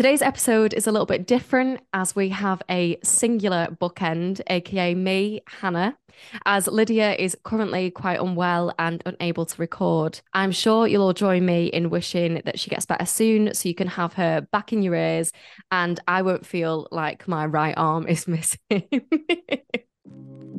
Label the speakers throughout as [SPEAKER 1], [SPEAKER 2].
[SPEAKER 1] Today's episode is a little bit different as we have a singular bookend, aka me, Hannah, as Lydia is currently quite unwell and unable to record. I'm sure you'll all join me in wishing that she gets better soon so you can have her back in your ears and I won't feel like my right arm is missing.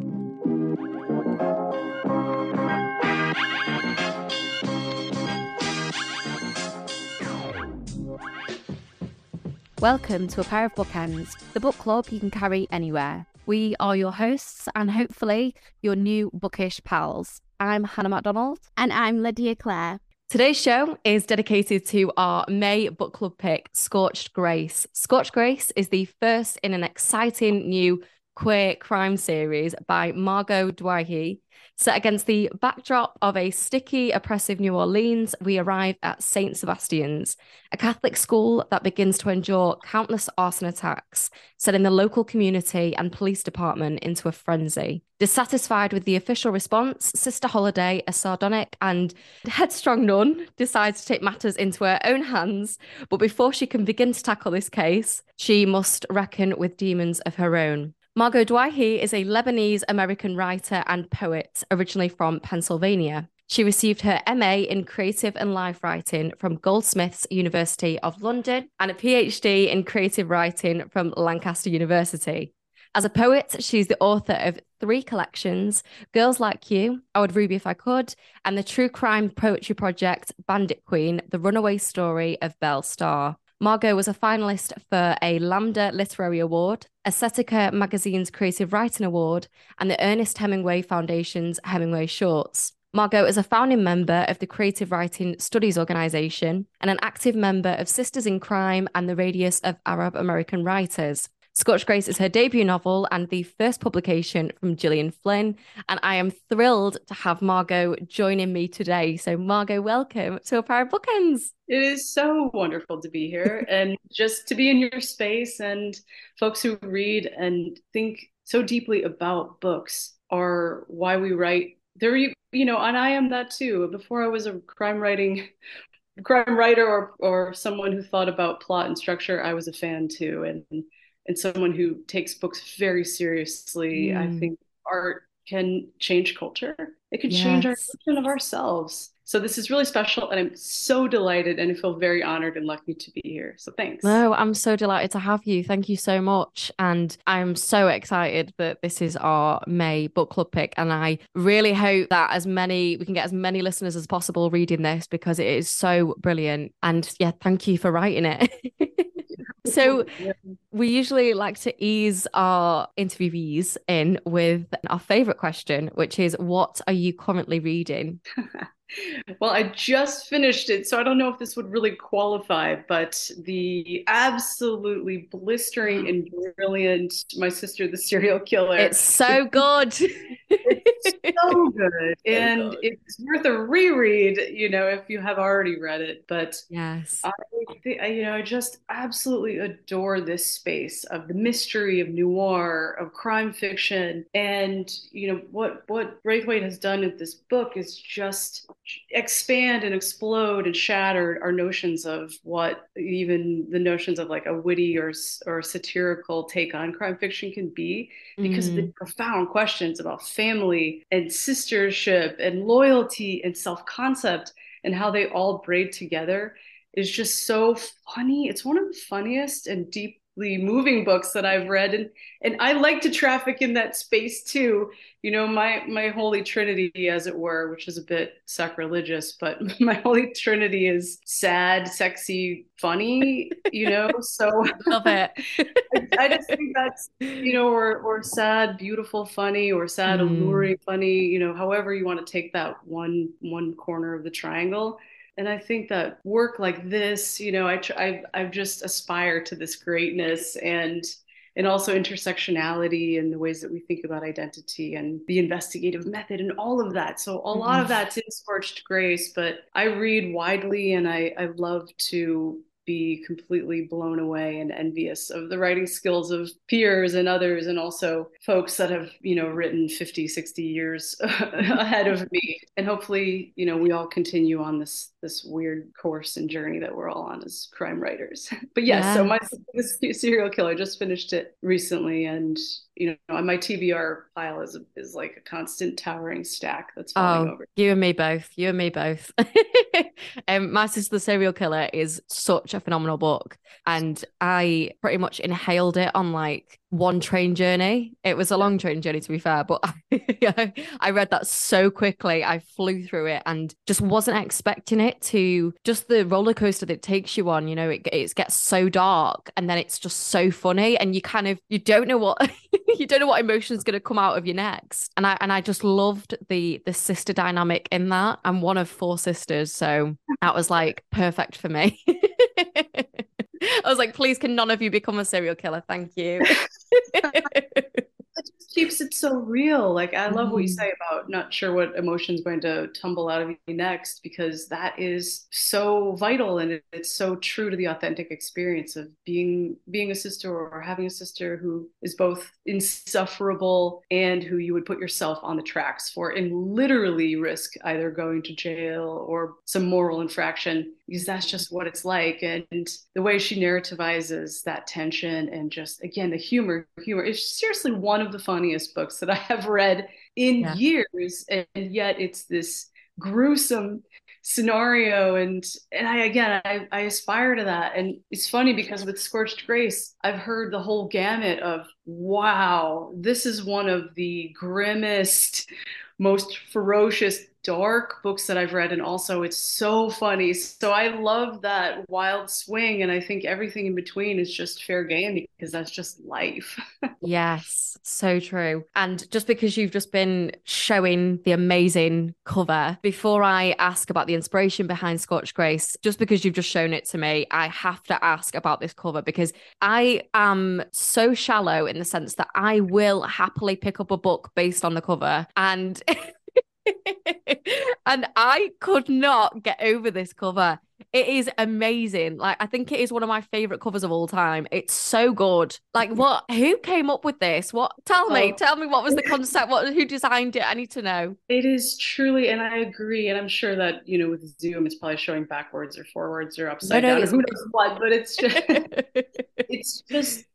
[SPEAKER 1] Welcome to a pair of bookends, the book club you can carry anywhere. We are your hosts and hopefully your new bookish pals. I'm Hannah MacDonald.
[SPEAKER 2] And I'm Lydia Clare.
[SPEAKER 1] Today's show is dedicated to our May book club pick, Scorched Grace. Scorched Grace is the first in an exciting new queer crime series by Margot Douaihy, Set against the backdrop of a sticky, oppressive New Orleans, we arrive at St. Sebastian's, a Catholic school that begins to endure countless arson attacks, setting the local community and police department into a frenzy. Dissatisfied with the official response, Sister Holiday, a sardonic and headstrong nun, decides to take matters into her own hands. But before she can begin to tackle this case, she must reckon with demons of her own. Margot Douaihy is a Lebanese American writer and poet, originally from Pennsylvania. She received her MA in Creative and Life Writing from Goldsmiths University of London and a PhD in Creative Writing from Lancaster University. As a poet, she's the author of three collections Girls Like You, I Would Ruby If I Could, and the true crime poetry project Bandit Queen, The Runaway Story of Belle Starr. Margot was a finalist for a Lambda Literary Award, Aesthetica Magazine's Creative Writing Award, and the Ernest Hemingway Foundation's Hemingway Shorts. Margot is a founding member of the Creative Writing Studies Organisation and an active member of Sisters in Crime and the Radius of Arab American Writers. Scorched Grace is her debut novel and the first publication from Gillian Flynn. And I am thrilled to have Margot joining me today. So, Margot, welcome to A Pair of Bookends.
[SPEAKER 3] It is so wonderful to be here and just to be in your space. And folks who read and think so deeply about books are why we write. There, you, you know, and I am that too. Before I was a crime writing crime writer or or someone who thought about plot and structure, I was a fan too. And and someone who takes books very seriously, mm. I think art can change culture. It can yes. change our version of ourselves. So this is really special, and I'm so delighted, and I feel very honored and lucky to be here. So thanks.
[SPEAKER 1] No, I'm so delighted to have you. Thank you so much, and I'm so excited that this is our May book club pick, and I really hope that as many we can get as many listeners as possible reading this because it is so brilliant. And yeah, thank you for writing it. So we usually like to ease our interviewees in with our favorite question, which is what are you currently reading?
[SPEAKER 3] well, I just finished it, so I don't know if this would really qualify, but the absolutely blistering and brilliant My Sister the Serial Killer.
[SPEAKER 1] It's so good.
[SPEAKER 3] it's so good. And it's worth a reread, you know, if you have already read it. But
[SPEAKER 1] yes,
[SPEAKER 3] I, you know, I just absolutely adore this space of the mystery of noir, of crime fiction. And, you know, what, what Braithwaite has done with this book is just expand and explode and shatter our notions of what even the notions of like a witty or or satirical take on crime fiction can be because mm. of the mm. profound questions about family and sistership and loyalty and self-concept and how they all braid together is just so funny. It's one of the funniest and deep moving books that I've read and and I like to traffic in that space too. You know my my holy trinity as it were which is a bit sacrilegious but my holy trinity is sad sexy funny you know so
[SPEAKER 1] love it.
[SPEAKER 3] I, I, just think that's you know or or sad beautiful funny or sad mm. alluring funny you know however you want to take that one one corner of the triangle and I think that work like this, you know, I I I've just aspire to this greatness and and also intersectionality and the ways that we think about identity and the investigative method and all of that. So a lot mm-hmm. of that's in Scorched Grace, but I read widely and I, I love to be completely blown away and envious of the writing skills of peers and others and also folks that have you know written 50 60 years ahead of me. And hopefully you know we all continue on this this weird course and journey that we're all on as crime writers. But yes, yes. so my this serial killer. Just finished it recently and you know, my TBR pile is is like a constant towering stack that's falling oh, over.
[SPEAKER 1] You and me both. You and me both. um, my sister the serial killer is such a phenomenal book, and I pretty much inhaled it on like one train journey. It was a long train journey, to be fair, but I, I read that so quickly. I flew through it and just wasn't expecting it to just the roller coaster that takes you on. You know, it, it gets so dark and then it's just so funny, and you kind of you don't know what you don't know what emotion is going to come out of you next. And I and I just loved the the sister dynamic in that. I'm one of four sisters, so that was like perfect for me. I was like, please, can none of you become a serial killer? Thank you.
[SPEAKER 3] it just keeps it so real. Like I love what you mm-hmm. say about not sure what emotion's going to tumble out of you next because that is so vital and it's so true to the authentic experience of being being a sister or having a sister who is both insufferable and who you would put yourself on the tracks for and literally risk either going to jail or some moral infraction because that's just what it's like. And the way she narrativizes that tension and just again the humor humor is seriously one of the funniest books that i have read in yeah. years. And yet it's this gruesome scenario. And and i again I, I aspire to that. And it's funny because with scorched grace i've heard the whole gamut of wow this is one of the grimmest most ferocious dark books that I've read, and also it's so funny. So I love that wild swing, and I think everything in between is just fair game because that's just life.
[SPEAKER 1] yes, so true. And just because you've just been showing the amazing cover, before I ask about the inspiration behind Scorched Grace, just because you've just shown it to me, I have to ask about this cover because I am so shallow in the sense that I will happily pick up a book based on the cover and and I could not get over this cover. It is amazing. Like I think it is one of my favorite covers of all time. It's so good. Like mm. what who came up with this? What tell me, oh. tell me what was the concept? What who designed it? I need to know.
[SPEAKER 3] It is truly and I agree and I'm sure that, you know, with Zoom it's probably showing backwards or forwards or upside no, no, down or who knows what, but it's just it's just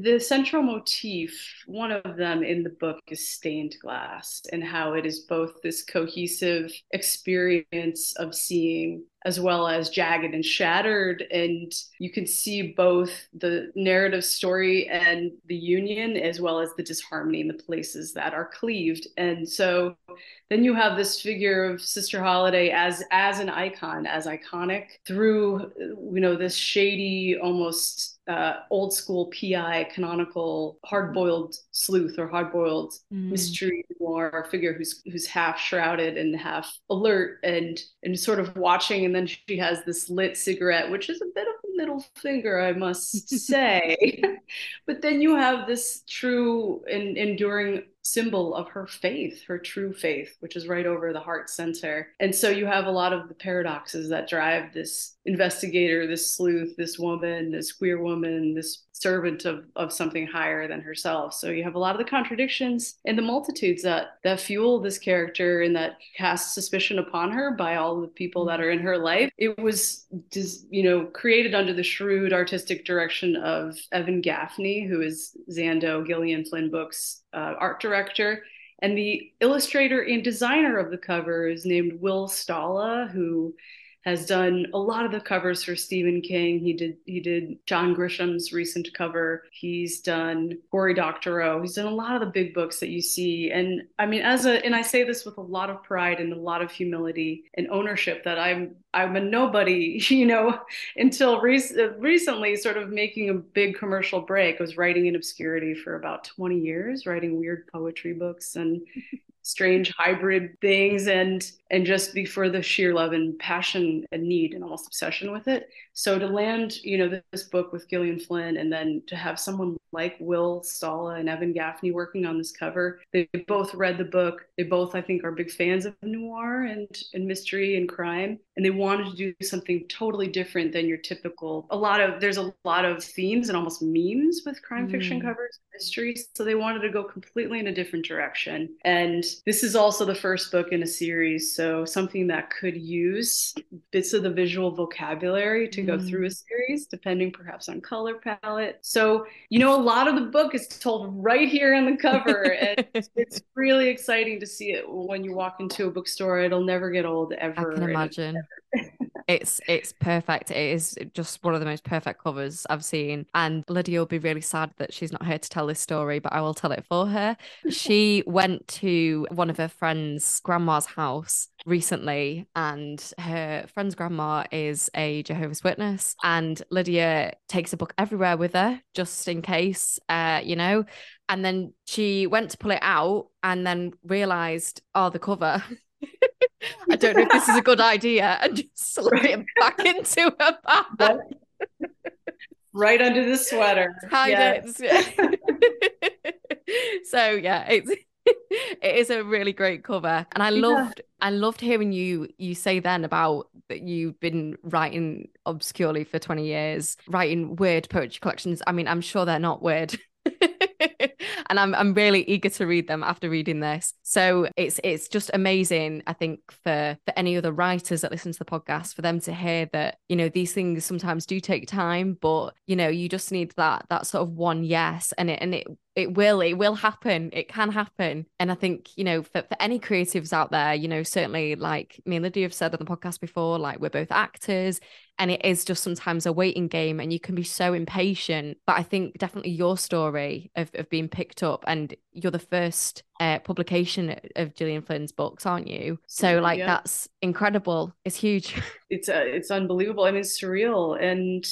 [SPEAKER 3] the central motif, one of them in the book is stained glass and how it is both this cohesive experience of seeing as well as jagged and shattered. And you can see both the narrative story and the union, as well as the disharmony in the places that are cleaved. And so then you have this figure of Sister Holiday as as an icon, as iconic through you know this shady, almost uh, old school PI canonical hard-boiled sleuth or hard-boiled mm. mystery noir figure who's who's half shrouded and half alert and and sort of watching and then she has this lit cigarette which is a bit of middle finger I must say but then you have this true and enduring symbol of her faith, her true faith, which is right over the heart center. And so you have a lot of the paradoxes that drive this investigator, this sleuth, this woman, this queer woman, this servant of, of something higher than herself. So you have a lot of the contradictions and the multitudes that that fuel this character and that cast suspicion upon her by all the people that mm-hmm. are in her life. It was just, you know, created under the shrewd artistic direction of Evan Gaffney, who is Zando Gillian Flynn Books uh, art director. And the illustrator and designer of the cover is named Will Staehle, who has done a lot of the covers for Stephen King. He did he did John Grisham's recent cover. He's done Cory Doctorow. He's done a lot of the big books that you see. And I mean, as a and I say this with a lot of pride and a lot of humility and ownership that I'm I'm a nobody, you know, until rec- recently, sort of making a big commercial break. I was writing in obscurity for about 20 years, writing weird poetry books and strange hybrid things and and just be for the sheer love and passion and need and almost obsession with it. So to land, you know, this book with Gillian Flynn and then to have someone like Will Staehle and Evan Gaffney working on this cover, they both read the book. They both, I think, are big fans of noir and, and mystery and crime. And they wanted to do something totally different than your typical. A lot of there's a lot of themes and almost memes with crime mm. fiction covers, mysteries. So they wanted to go completely in a different direction. And this is also the first book in a series. So something that could use bits of the visual vocabulary to mm. go through a mm. series, depending perhaps on color palette. So, you know, a lot of the book is told right here on the cover. and it's really exciting to see it when you walk into a bookstore. It'll never get old ever.
[SPEAKER 1] I can imagine. It's it's perfect. It is just one of the most perfect covers I've seen. And Lydia will be really sad that she's not here to tell this story, but I will tell it for her. she went to one of her friends' grandma's house recently, and her friend's grandma is a Jehovah's Witness, and Lydia takes a book everywhere with her just in case, uh, you know. And then she went to pull it out and then realized, oh, the cover. Don't know if this is a good idea, and just slip right. it back into her bag.
[SPEAKER 3] right under the sweater.
[SPEAKER 1] Hide yes. it. so yeah, it's it is a really great cover, and I loved yeah. I loved hearing you you say then about that you've been writing obscurely for twenty years, writing weird poetry collections. I mean, I'm sure they're not weird. and I'm I'm really eager to read them after reading this. So it's it's just amazing, I think, for for any other writers that listen to the podcast, for them to hear that, you know, these things sometimes do take time, but you know, you just need that that sort of one yes. And it and it it will it will happen it can happen and i think you know for, for any creatives out there you know certainly like me and lydia have said on the podcast before like we're both actors and it is just sometimes a waiting game and you can be so impatient but i think definitely your story of, of being picked up and you're the first uh, publication of Gillian Flynn's books, aren't you? So like yeah. that's incredible. It's huge.
[SPEAKER 3] It's uh, it's unbelievable. I mean, it's surreal, and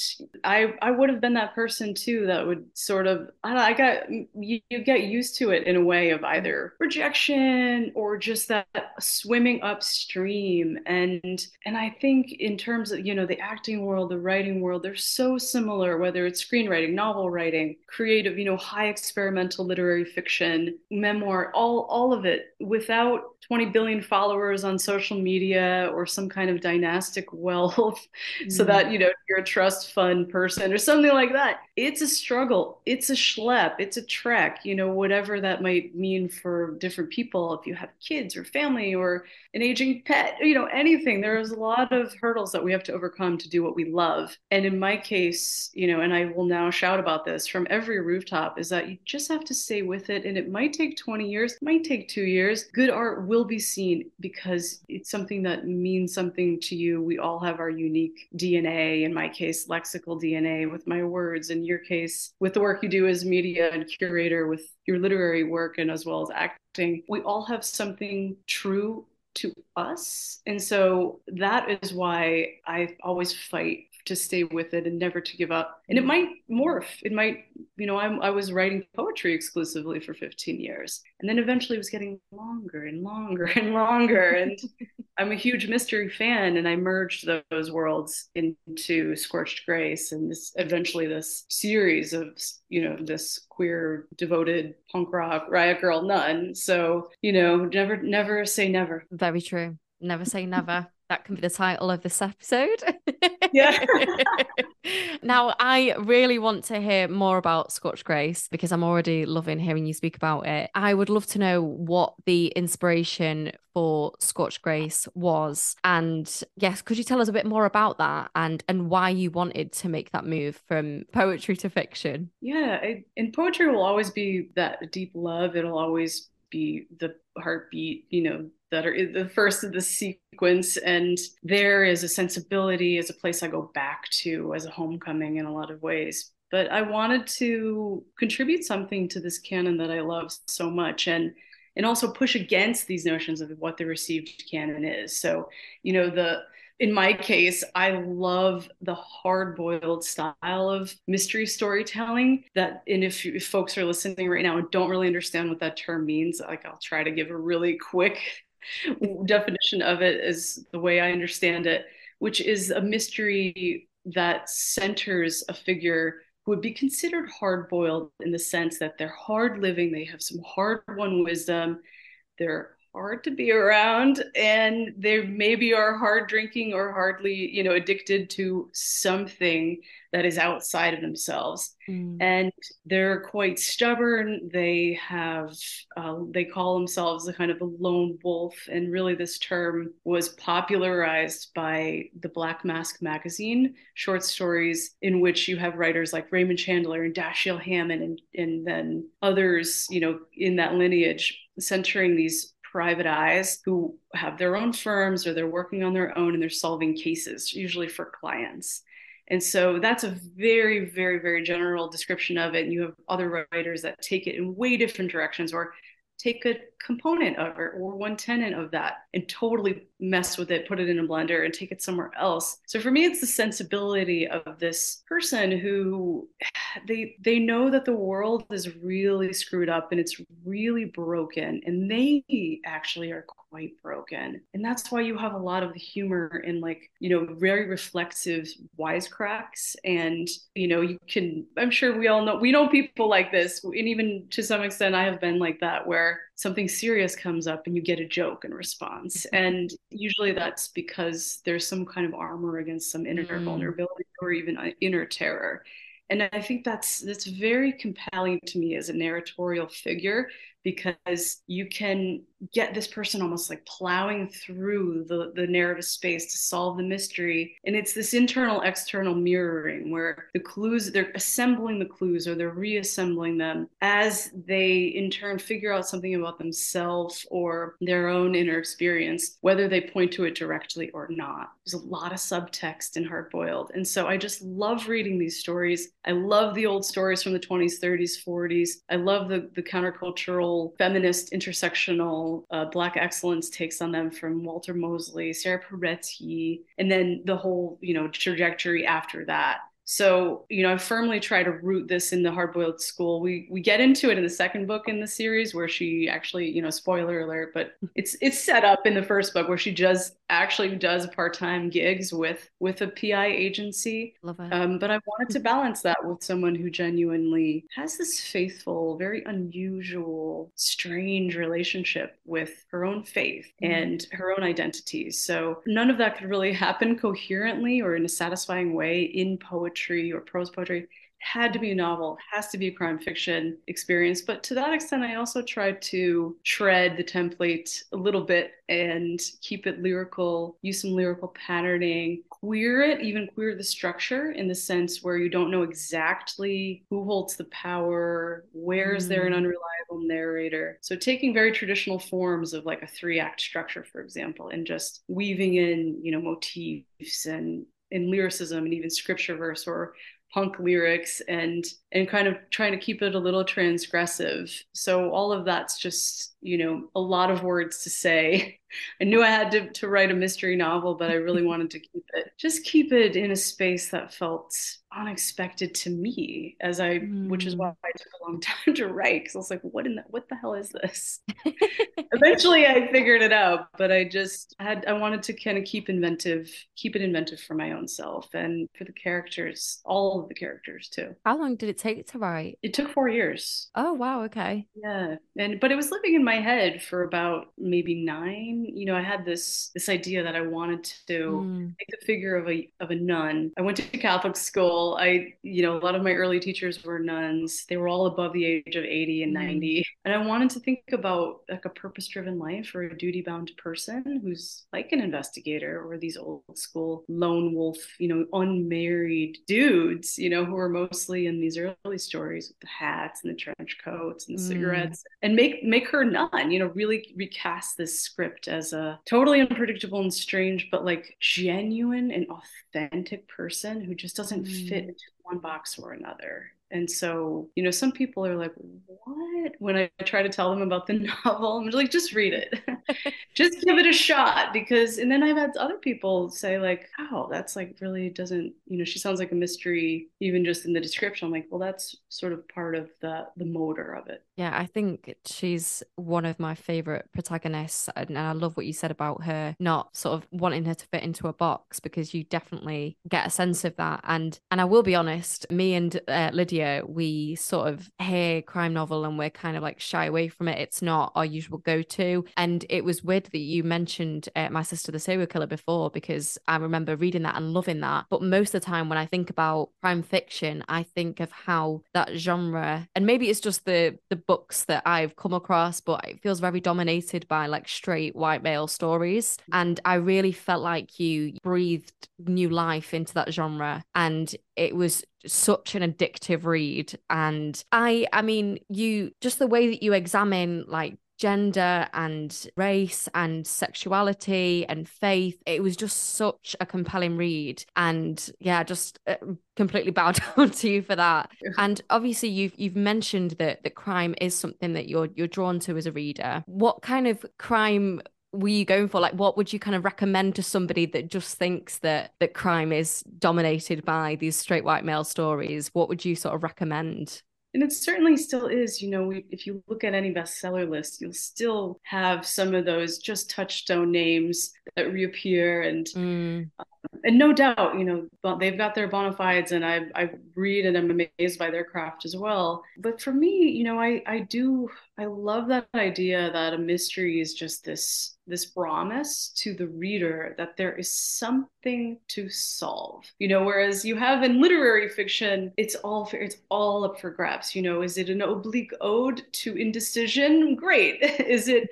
[SPEAKER 3] I I would have been that person too that would sort of I, don't know, I got you, you get used to it in a way of either rejection or just that swimming upstream, and and I think in terms of you know the acting world, the writing world, they're so similar. Whether it's screenwriting, novel writing, creative, you know, high experimental literary fiction, memoir, all all of it without 20 billion followers on social media or some kind of dynastic wealth mm. so that you know you're a trust fund person or something like that. It's a struggle. It's a schlep. It's a trek you know whatever that might mean for different people. If you have kids or family or an aging pet you know anything there's a lot of hurdles that we have to overcome to do what we love. And in my case you know and i will now shout about this from every rooftop is that you just have to stay with it. And it might take 20 years It might take two years. Good art will be seen because it's something that means something to you. We all have our unique dna in my case lexical dna with my words. In your case with the work you do as media and curator with your literary work and as well as acting we all have something true to us. And so that is why I always fight to stay with it and never to give up. And it might morph. It might, you know, I'm, I was writing poetry exclusively for 15 years. And then eventually it was getting longer and longer and longer. And I'm a huge mystery fan. And I merged those worlds into Scorched Grace and this eventually this series of, you know, this queer, devoted punk rock riot girl nun. So, you know, never, never say never.
[SPEAKER 1] Very true. Never say never. that can be the title of this episode.
[SPEAKER 3] yeah.
[SPEAKER 1] now, I really want to hear more about Scorched Grace because I'm already loving hearing you speak about it. I would love to know what the inspiration for Scorched Grace was. And yes, could you tell us a bit more about that and and why you wanted to make that move from poetry to fiction?
[SPEAKER 3] Yeah, I, and poetry will always be that deep love. It'll always be the heartbeat, you know, that are the first of the sequence. And there is a sensibility, as a place I go back to as a homecoming in a lot of ways. But I wanted to contribute something to this canon that I love so much. And and also push against these notions of what the received canon is. So, you know, the in my case, I love the hard boiled style of mystery storytelling. That, and if, if folks are listening right now and don't really understand what that term means, like I'll try to give a really quick definition of it as the way I understand it, which is a mystery that centers a figure who would be considered hard boiled in the sense that they're hard living, they have some hard won wisdom, they're hard to be around and they maybe are hard drinking or hardly you know addicted to something that is outside of themselves mm. and they're quite stubborn they have uh, they call themselves a kind of a lone wolf and really this term was popularized by the black mask magazine short stories in which you have writers like raymond chandler and dashiell hammett and, and then others you know in that lineage centering these private eyes who have their own firms or they're working on their own and they're solving cases, usually for clients. And so that's a very, very, very general description of it. And you have other writers that take it in way different directions or take a component of it or one tenant of that and totally mess with it, put it in a blender and take it somewhere else. So for me, it's the sensibility of this person who they they know that the world is really screwed up and it's really broken, and they actually are quite broken. And that's why you have a lot of the humor and like, you know, very reflexive wisecracks. And, you know, you can, I'm sure we all know, we know people like this. And even to some extent, I have been like that, where something serious comes up and you get a joke in response. Mm-hmm. And usually that's because there's some kind of armor against some inner mm. vulnerability or even uh, inner terror. And I think that's that's very compelling to me as a narratorial figure because you can get this person almost like plowing through the, the narrative space to solve the mystery. And it's this internal external mirroring where the clues, they're assembling the clues or they're reassembling them as they in turn figure out something about themselves or their own inner experience, whether they point to it directly or not. There's a lot of subtext in Hard Boiled. And so I just love reading these stories. I love the old stories from the 20s, 30s, 40s. I love the, the countercultural, feminist, intersectional uh, Black Excellence takes on them from Walter Mosley, Sara Paretsky, and then the whole, you know, trajectory after that. So, you know, I firmly try to root this in the hard-boiled school. We we get into it in the second book in the series where she actually, you know, spoiler alert, but it's it's set up in the first book where she just actually does part-time gigs with with a PI agency.
[SPEAKER 1] Love it.
[SPEAKER 3] Um, but I wanted to balance that with someone who genuinely has this faithful, very unusual, strange relationship with her own faith mm. and her own identities. So none of that could really happen coherently or in a satisfying way in poetry poetry or prose poetry had to be a novel, has to be a crime fiction experience. But to that extent, I also tried to shred the template a little bit and keep it lyrical, use some lyrical patterning, queer it, even queer the structure in the sense where you don't know exactly who holds the power, where is mm. there an mm. unreliable narrator. So taking very traditional forms of like a three act structure, for example, and just weaving in, you know, motifs and in lyricism and even scripture verse or punk lyrics and and kind of trying to keep it a little transgressive. So all of that's just you know a lot of words to say i knew i had to, to write a mystery novel but i really wanted to keep it just keep it in a space that felt unexpected to me as i mm. which is why mm. i took a long time to write because i was like what in the what the hell is this eventually i figured it out but i just had i wanted to kind of keep inventive keep it inventive for my own self and for the characters all of the characters too
[SPEAKER 1] how long did it take to write
[SPEAKER 3] it took four years
[SPEAKER 1] oh wow okay
[SPEAKER 3] yeah and but it was living in my head for about maybe nine you know i had this this idea that i wanted to mm. make the figure of a of a nun i went to catholic school I, you know, a lot of my early teachers were nuns. They were all above the age of 80 and mm. 90. And I wanted to think about like a purpose driven life or a duty bound person who's like an investigator or these old school lone wolf, you know, unmarried dudes, you know, who are mostly in these early stories with the hats and the trench coats and the mm. cigarettes and make make her nun, you know, really recast this script as a totally unpredictable and strange, but like genuine and authentic person who just doesn't mm fit into one box or another. And so, you know, some people are like, what? When I try to tell them about the novel, I'm like, just read it. just give it a shot. Because, and then I've had other people say, like, oh, that's like really doesn't, you know, she sounds like a mystery, even just in the description. I'm like, well, that's sort of part of the the motor of it.
[SPEAKER 1] Yeah, I think she's one of my favorite protagonists. And I love what you said about her not sort of wanting her to fit into a box because you definitely get a sense of that. And and I will be honest, me and uh, Lydia we sort of hear crime novel and we're kind of like shy away from it. It's not our usual go to. And it was weird that you mentioned uh, My Sister the Serial Killer before because I remember reading that and loving that. But most of the time when I think about crime fiction, I think of how that genre, and maybe it's just the the books that I've come across, but it feels very dominated by like straight white male stories. And I really felt like you breathed new life into that genre and it was such an addictive read and i i mean you just the way that you examine like gender and race and sexuality and faith. It was just such a compelling read. And yeah, just uh, completely bow down to you for that. And obviously you've you've mentioned that that crime is something that you're you're drawn to as a reader. What kind of crime were you going for? Like, what would you kind of recommend to somebody that just thinks that that crime is dominated by these straight white male stories? What would you sort of recommend?
[SPEAKER 3] And it certainly still is. You know, if you look at any bestseller list, you'll still have some of those just touchstone names that reappear. And mm. And no doubt, you know, they've got their bona fides, and I I read and I'm amazed by their craft as well. But for me, you know, I I do I love that idea that a mystery is just this this promise to the reader that there is something to solve. You know, whereas you have in literary fiction, it's all it's all up for grabs. You know, is it an oblique ode to indecision? Great. is it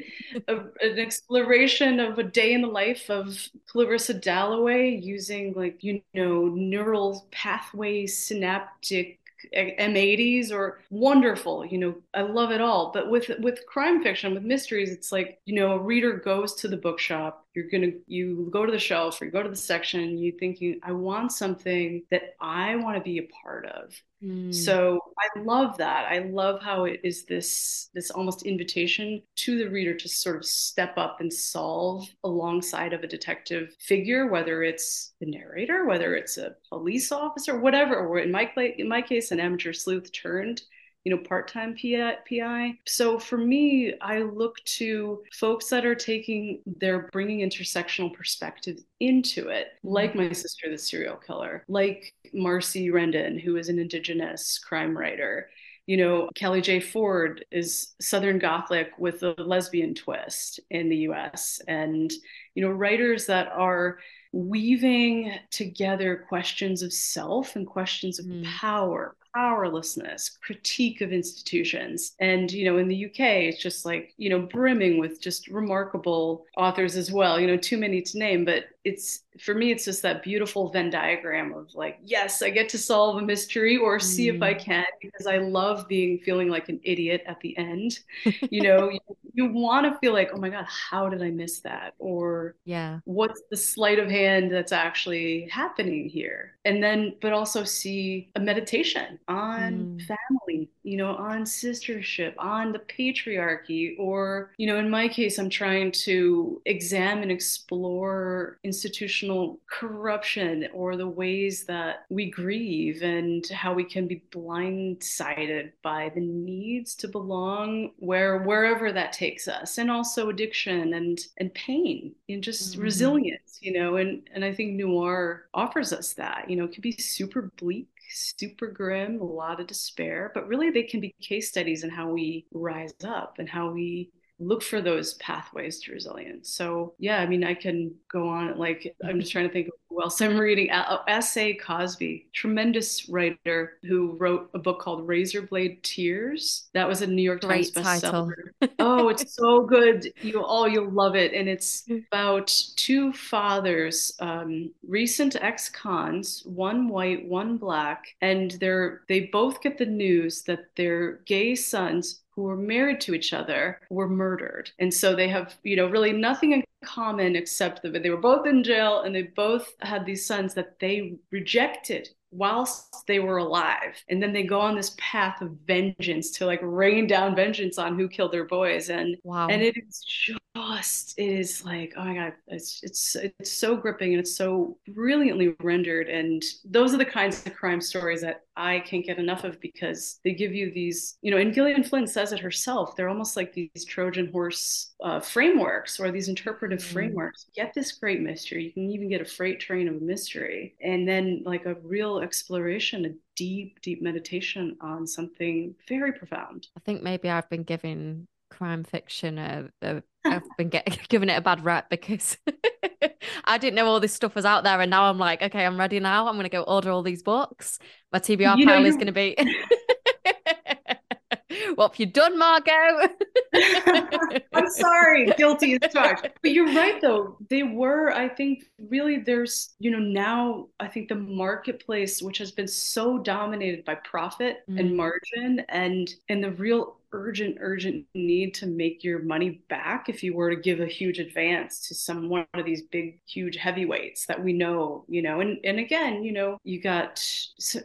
[SPEAKER 3] a, an exploration of a day in the life of Clarissa Dalloway using like you know neural pathway synaptic M80s or wonderful, you know, I love it all. But with with crime fiction, with mysteries, it's like, you know, a reader goes to the bookshop, you're gonna you go to the shelf or you go to the section, you thinking, I want something that I want to be a part of. Mm. So I love that. I love how it is this this almost invitation to the reader to sort of step up and solve alongside of a detective figure, whether it's the narrator, whether it's a police officer, whatever, or in my in my case, an amateur sleuth turned you know, part-time PI. So for me, I look to folks that are taking, they're bringing intersectional perspectives into it, like my sister, the serial killer, like Marcie Rendon, who is an indigenous crime writer. You know, Kelly J. Ford is Southern Gothic with a lesbian twist in the US. And, you know, writers that are weaving together questions of self and questions of mm. power, powerlessness, critique of institutions. And, you know, in the UK, it's just like, you know, brimming with just remarkable authors as well, you know, too many to name, but it's for me it's just that beautiful venn diagram of like yes i get to solve a mystery or mm. see if i mm. can because i love being feeling like an idiot at the end you know you, you want to feel like oh my god how did i miss that or
[SPEAKER 1] yeah
[SPEAKER 3] what's the sleight of hand that's actually happening here and then but also see a meditation on mm. family you know on sistership on the patriarchy or you know in my case i'm trying to examine explore institutional corruption or the ways that we grieve and how we can be blindsided by the needs to belong where wherever that takes us and also addiction and and pain and just mm-hmm. resilience you know and and I think noir offers us that you know it can be super bleak super grim, a lot of despair, but really they can be case studies in how we rise up and how we look for those pathways to resilience. So yeah, I mean, I can go on. Like I'm just trying to think of who else I'm reading. S.A. Cosby, tremendous writer who wrote a book called Razor Blade Tears. That was a New York Times Great bestseller. oh, it's so good. You all oh, you'll love it. And it's about two fathers, um, recent ex-cons, one white, one black, and they're they both get the news that their gay sons who were married to each other were murdered. And so they have, you know, really nothing in common except that they were both in jail and they both had these sons that they rejected whilst they were alive. And then they go on this path of vengeance to like rain down vengeance on who killed their boys. And wow. and it is just it is like, oh my God, it's it's it's so gripping and it's so brilliantly rendered. And those are the kinds of crime stories that I can't get enough of because they give you these, you know, and Gillian Flynn says it herself. They're almost like these Trojan horse uh, frameworks or these interpretive mm. frameworks. Get this great mystery. You can even get a freight train of mystery. And then like a real exploration, a deep, deep meditation on something very profound.
[SPEAKER 1] I think maybe I've been giving crime fiction a, a I've been get, giving it a bad rap because I didn't know all this stuff was out there, and now I'm like, okay, I'm ready now. I'm gonna go order all these books. My TBR you pile is gonna be. what have you done, Margot?
[SPEAKER 3] I'm sorry, guilty as charged. But you're right, though. They were, I think, really. There's, you know, now I think the marketplace, which has been so dominated by profit mm. and margin, and and the real urgent, urgent need to make your money back if you were to give a huge advance to some one of these big, huge heavyweights that we know, you know. And and again, you know, you got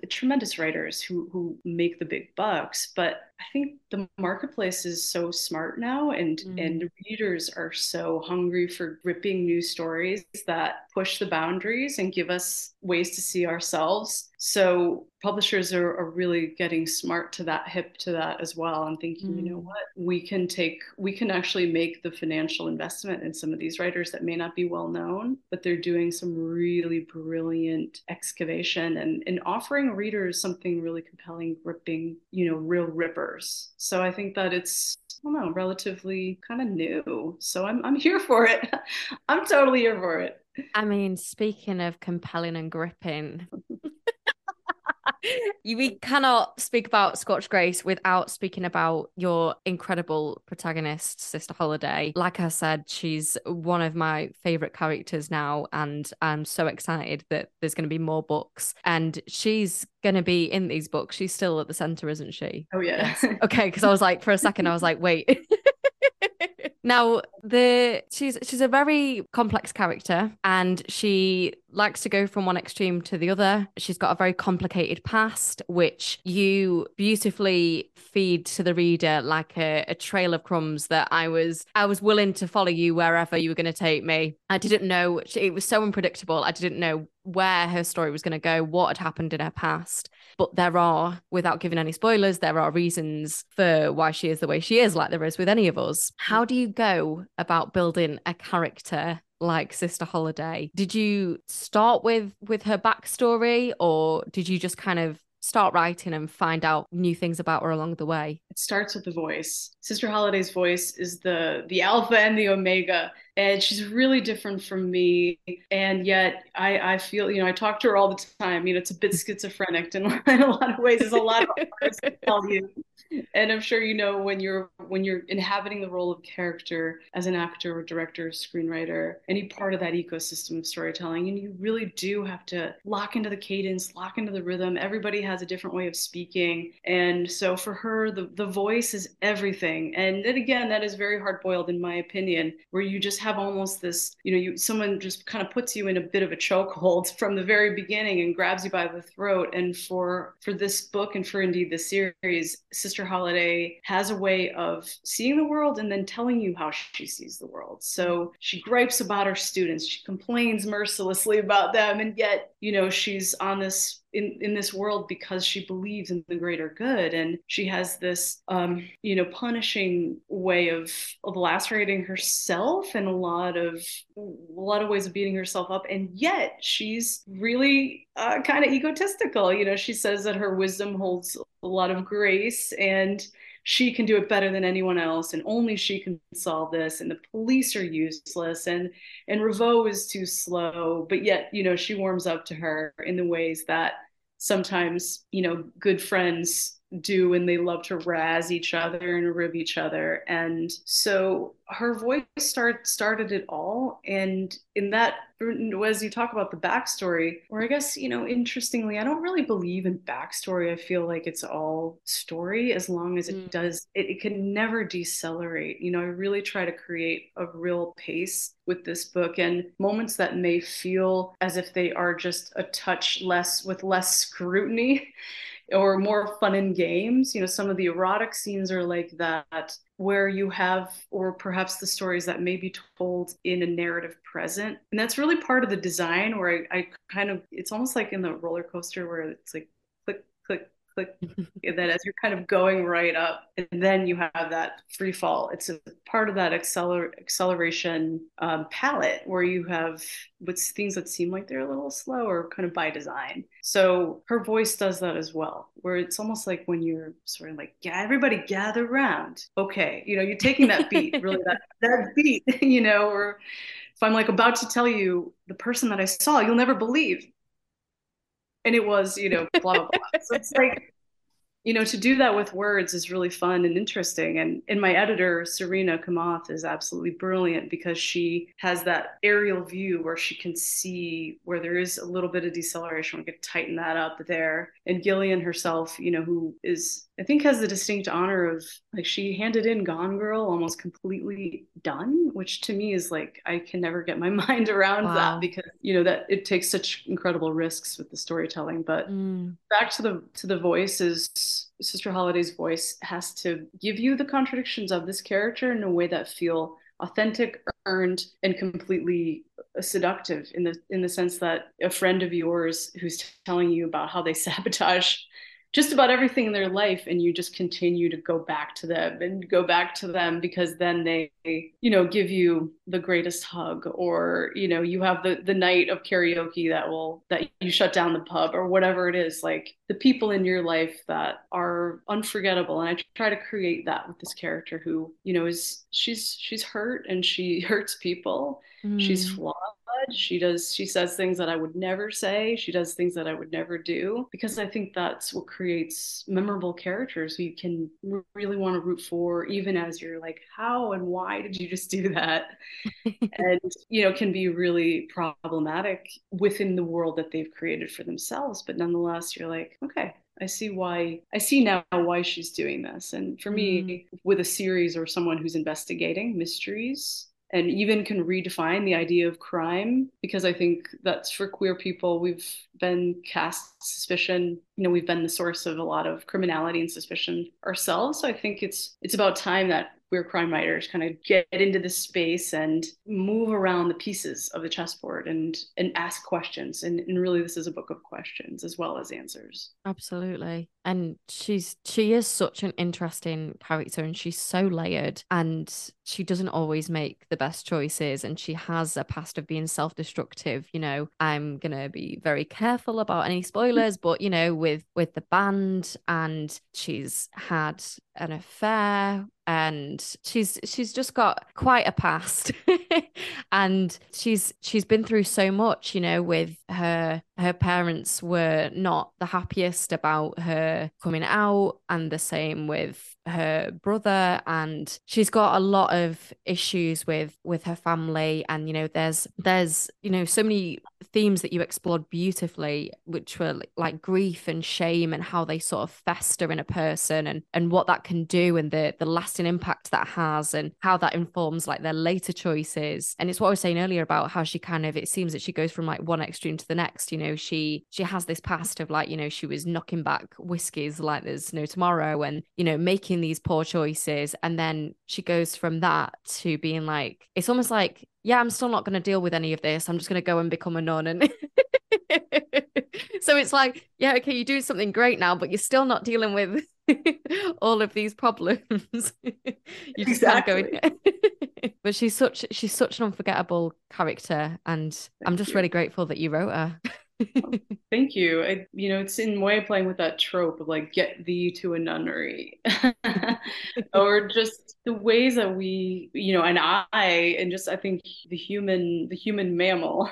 [SPEAKER 3] tremendous writers who who make the big bucks, but I think the marketplace is so smart now and mm. and readers are so hungry for gripping new stories that push the boundaries and give us ways to see ourselves. So publishers are, are really getting smart to that hip to that as well and thinking, mm. you know mm. what, we can take we can actually make the financial investment in some of these writers that may not be well known, but they're doing some really brilliant excavation and, and offering readers something really compelling, gripping, you know, real rippers. So I think that it's I don't know, relatively kind of new. So I'm I'm here for it. I'm totally here for it.
[SPEAKER 1] I mean, speaking of compelling and gripping, we cannot speak about Scorched Grace without speaking about your incredible protagonist, Sister Holiday. Like I said, she's one of my favorite characters now, and I'm so excited that there's going to be more books. And she's going to be in these books. She's still at the center, isn't she?
[SPEAKER 3] Oh, yeah.
[SPEAKER 1] Yes. Okay. Because I was like, for a second, I was like, wait. Now, the she's she's a very complex character and she likes to go from one extreme to the other. She's got a very complicated past which you beautifully feed to the reader like a, a trail of crumbs that I was I was willing to follow you wherever you were going to take me. I didn't know it was so unpredictable. I didn't know where her story was going to go, what had happened in her past. But there are, without giving any spoilers, there are reasons for why she is the way she is, like there is with any of us. How do you go about building a character like Sister Holiday? Did you start with with her backstory, or did you just kind of start writing and find out new things about her along the way?
[SPEAKER 3] It starts with the voice. Sister Holiday's voice is the the alpha and the omega and she's really different from me. And yet i i feel you know i talk to her all the time. You know it's a bit schizophrenic in, in a lot of ways. There's a lot of to tell you. And i'm sure you know when you're when you're inhabiting the role of character as an actor or director or screenwriter any part of that ecosystem of storytelling and you really do have to lock into the cadence lock into the rhythm. Everybody has a different way of speaking. And so for her the, the voice is everything. And then again that is very hard boiled in my opinion where you just have almost this, you know, you someone just kind of puts you in a bit of a chokehold from the very beginning and grabs you by the throat. And for for this book and for indeed the series, Sister Holiday has a way of seeing the world and then telling you how she sees the world. So she gripes about her students, she complains mercilessly about them, and yet, you know, she's on this in, in this world because she believes in the greater good. And she has this um, you know punishing way of, of lacerating herself and a lot of a lot of ways of beating herself up. And yet she's really uh, kind of egotistical. You know she says that her wisdom holds a lot of grace and she can do it better than anyone else and only she can solve this and the police are useless and and Riveaux is too slow. But yet you know she warms up to her in the ways that sometimes you know good friends do and they love to razz each other and rib each other. And so her voice start started it all. And in that as you talk about the backstory or i guess you know interestingly i don't really believe in backstory. I feel like it's all story as long as it mm. does it, it can never decelerate. You know i really try to create a real pace with this book and moments that may feel as if they are just a touch less with less scrutiny or more fun and games. You know, some of the erotic scenes are like that, where you have, or perhaps the stories that may be told in a narrative present. And that's really part of the design where I, I kind of, it's almost like in the roller coaster where it's like click, and then as you're kind of going right up and then you have that free fall. It's a part of that acceler- acceleration um, palette where you have what's things that seem like they're a little slower kind of by design. So her voice does that as well where it's almost like when you're sort of like yeah everybody gather around. Okay you know you're taking that beat really that that beat you know or if i'm like about to tell you the person that i saw you'll never believe and it was you know blah blah blah. So it's like you know to do that with words is really fun and interesting. And and my editor serena kamath is absolutely brilliant because she has that aerial view where she can see where there is a little bit of deceleration. We could tighten that up there. And gillian herself you know who is I think has the distinct honor of like she handed in Gone Girl almost completely done, which to me is like I can never get my mind around wow. that because you know that it takes such incredible risks with the storytelling. But mm. back to the to the voices, Sister Holiday's voice has to give you the contradictions of this character in a way that feel authentic, earned, and completely seductive in the in the sense that a friend of yours who's telling you about how they sabotage just about everything in their life and you just continue to go back to them and go back to them because then they you know give you the greatest hug or you know you have the the night of karaoke that will that you shut down the pub or whatever it is. Like the people in your life that are unforgettable and i try to create that with this character who you know is she's she's hurt and she hurts people mm. she's flawed she does she says things that I would never say. She does things that I would never do because I think that's what creates memorable characters who you can really want to root for even as you're like how and why did you just do that? and you know can be really problematic within the world that they've created for themselves but nonetheless you're like okay I see why I see now why she's doing this. And for me, mm. with a series or someone who's investigating mysteries, and even can redefine the idea of crime because I think that's for queer people. We've been cast suspicion, you know, we've been the source of a lot of criminality and suspicion ourselves. So I think it's it's about time that queer crime writers kind of get into this space and move around the pieces of the chessboard and and ask questions and, and really this is a book of questions as well as answers
[SPEAKER 1] absolutely and she's she is such an interesting character and she's so layered and she doesn't always make the best choices and she has a past of being self-destructive you know i'm gonna be very careful about any mm. spoilers but you know with with the band and she's had an affair and she's she's just got quite a past. And she's she's been through so much you know with her her parents were not the happiest about her coming out and the same with her brother and she's got a lot of issues with with her family. And you know there's there's you know so many themes that you explored beautifully which were like grief and shame and how they sort of fester in a person and and what that can do and the the lasting impact that has and how that informs like their later choices. And it's what I was saying earlier about how she kind of it seems that she goes from like one extreme to the next you know she she has this past of like you know she was knocking back whiskies like there's no tomorrow and you know making making these poor choices. And then she goes from that to being like it's almost like yeah i'm still not going to deal with any of this i'm just going to go and become a nun and so it's like yeah okay you're doing something great now but you're still not dealing with all of these problems you just exactly. kind of go but she's such she's such an unforgettable character and Thank i'm just you. really grateful that you wrote her
[SPEAKER 3] Thank you. I, you know, it's in way playing with that trope of like get thee to a nunnery, or just the ways that we, you know, and I, and just I think the human, the human mammal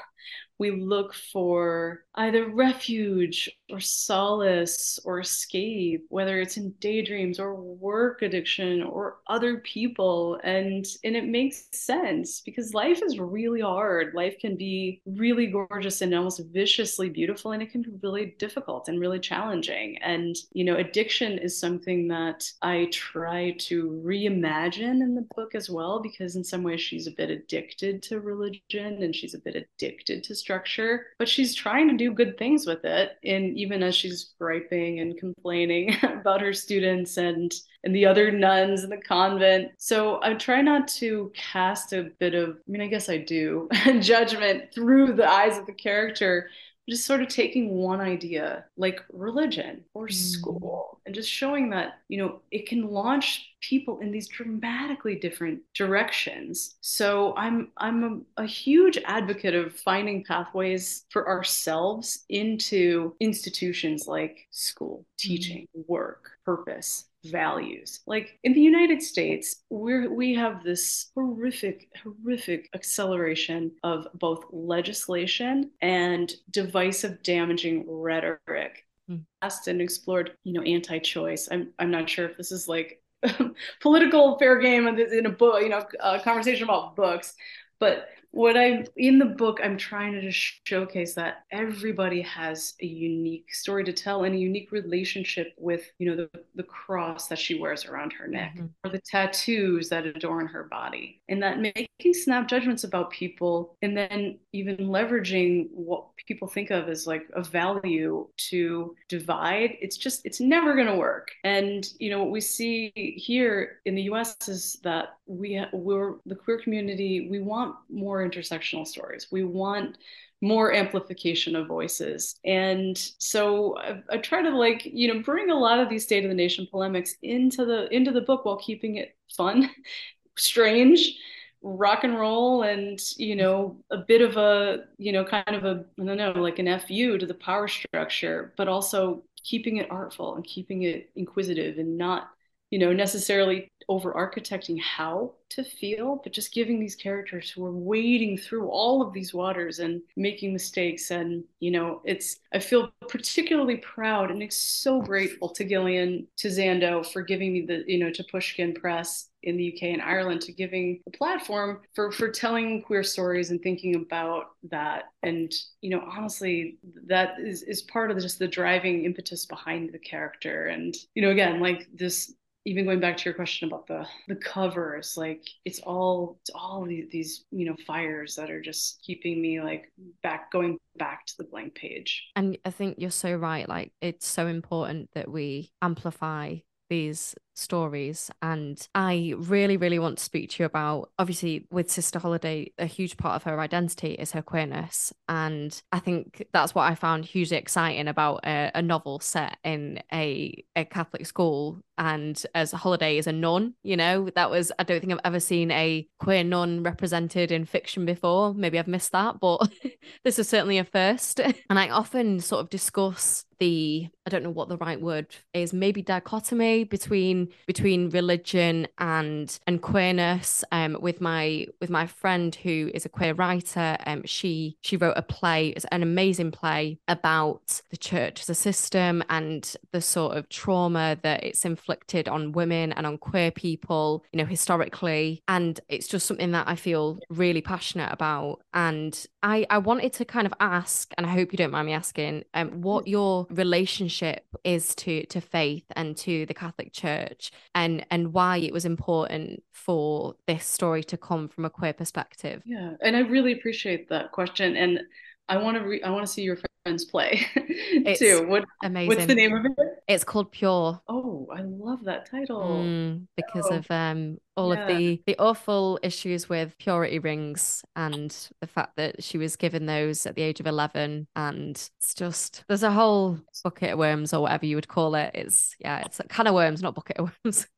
[SPEAKER 3] we look for either refuge or solace or escape, whether it's in daydreams or work addiction or other people. And and it makes sense because life is really hard. Life can be really gorgeous and almost viciously beautiful, and it can be really difficult and really challenging. And you know, addiction is something that I try to reimagine in the book as well, because in some ways she's a bit addicted to religion and she's a bit addicted to structure, but she's trying to do good things with it. And even as she's griping and complaining about her students and and the other nuns in the convent. So I try not to cast a bit of, I mean, I guess I do, judgment through the eyes of the character, just sort of taking one idea like religion or mm. school and just showing that you know it can launch people in these dramatically different directions so i'm i'm a, a, huge advocate of finding pathways for ourselves into institutions like school mm. teaching work purpose values. Like in the United States, we're we have this horrific, horrific acceleration of both legislation and divisive, damaging rhetoric. Mm. Asked and explored, you know, anti-choice. I'm I'm not sure if this is like political fair game in a book, you know, a conversation about books, but what I'm in the book, I'm trying to just showcase that everybody has a unique story to tell and a unique relationship with, you know, the, the cross that she wears around her neck mm-hmm. or the tattoos that adorn her body. And that making snap judgments about people and then even leveraging what people think of as like a value to divide, it's just, it's never going to work. And, you know, what we see here in the US is that we, we're the queer community, we want more intersectional stories. We want more amplification of voices. And so I, I, try to like, you know, bring a lot of these state of the nation polemics into the into the book while keeping it fun, strange, rock and roll and, you know, a bit of a, you know, kind of a I don't know, like an FU to the power structure, but also keeping it artful and keeping it inquisitive and not you know, necessarily over architecting how to feel, but just giving these characters who are wading through all of these waters and making mistakes. And, you know, it's, I feel particularly proud and it's so grateful to Gillian, to Zando for giving me the, you know, to Pushkin Press in the UK and Ireland to giving a platform for for telling queer stories and thinking about that and you know honestly that is is part of just the driving impetus behind the character and you know again like this even going back to your question about the the covers like it's all it's all these, you know fires that are just keeping me like back going back to the blank page.
[SPEAKER 1] And i think you're so right like it's so important that we amplify these stories and i really really want to speak to you about obviously with sister holiday a huge part of her identity is her queerness and i think that's what i found hugely exciting about a, a novel set in a, a catholic school and as holiday is a nun you know that was i don't think i've ever seen a queer nun represented in fiction before. Maybe i've missed that but this is certainly a first. And i often sort of discuss the i don't know what the right word is maybe dichotomy between between religion and and queerness um with my with my friend who is a queer writer um she she wrote a play it's an amazing play about the church as a system and the sort of trauma that it's inflicted on women and on queer people you know historically. And it's just something that I feel really passionate about. And I I wanted to kind of ask and I hope you don't mind me asking um what your relationship is to to faith and to the Catholic Church and and why it was important for this story to come from a queer perspective.
[SPEAKER 3] Yeah and i really appreciate that question and i want to re- i want to see your friends play too. What amazing what's the name of it?
[SPEAKER 1] It's called pure.
[SPEAKER 3] Oh i love that title.
[SPEAKER 1] Mm, because oh. of um all yeah. of the the awful issues with purity rings and the fact that she was given those at the age of 11 and it's just there's a whole bucket of worms or whatever you would call it. It's yeah it's a can of worms not bucket of worms.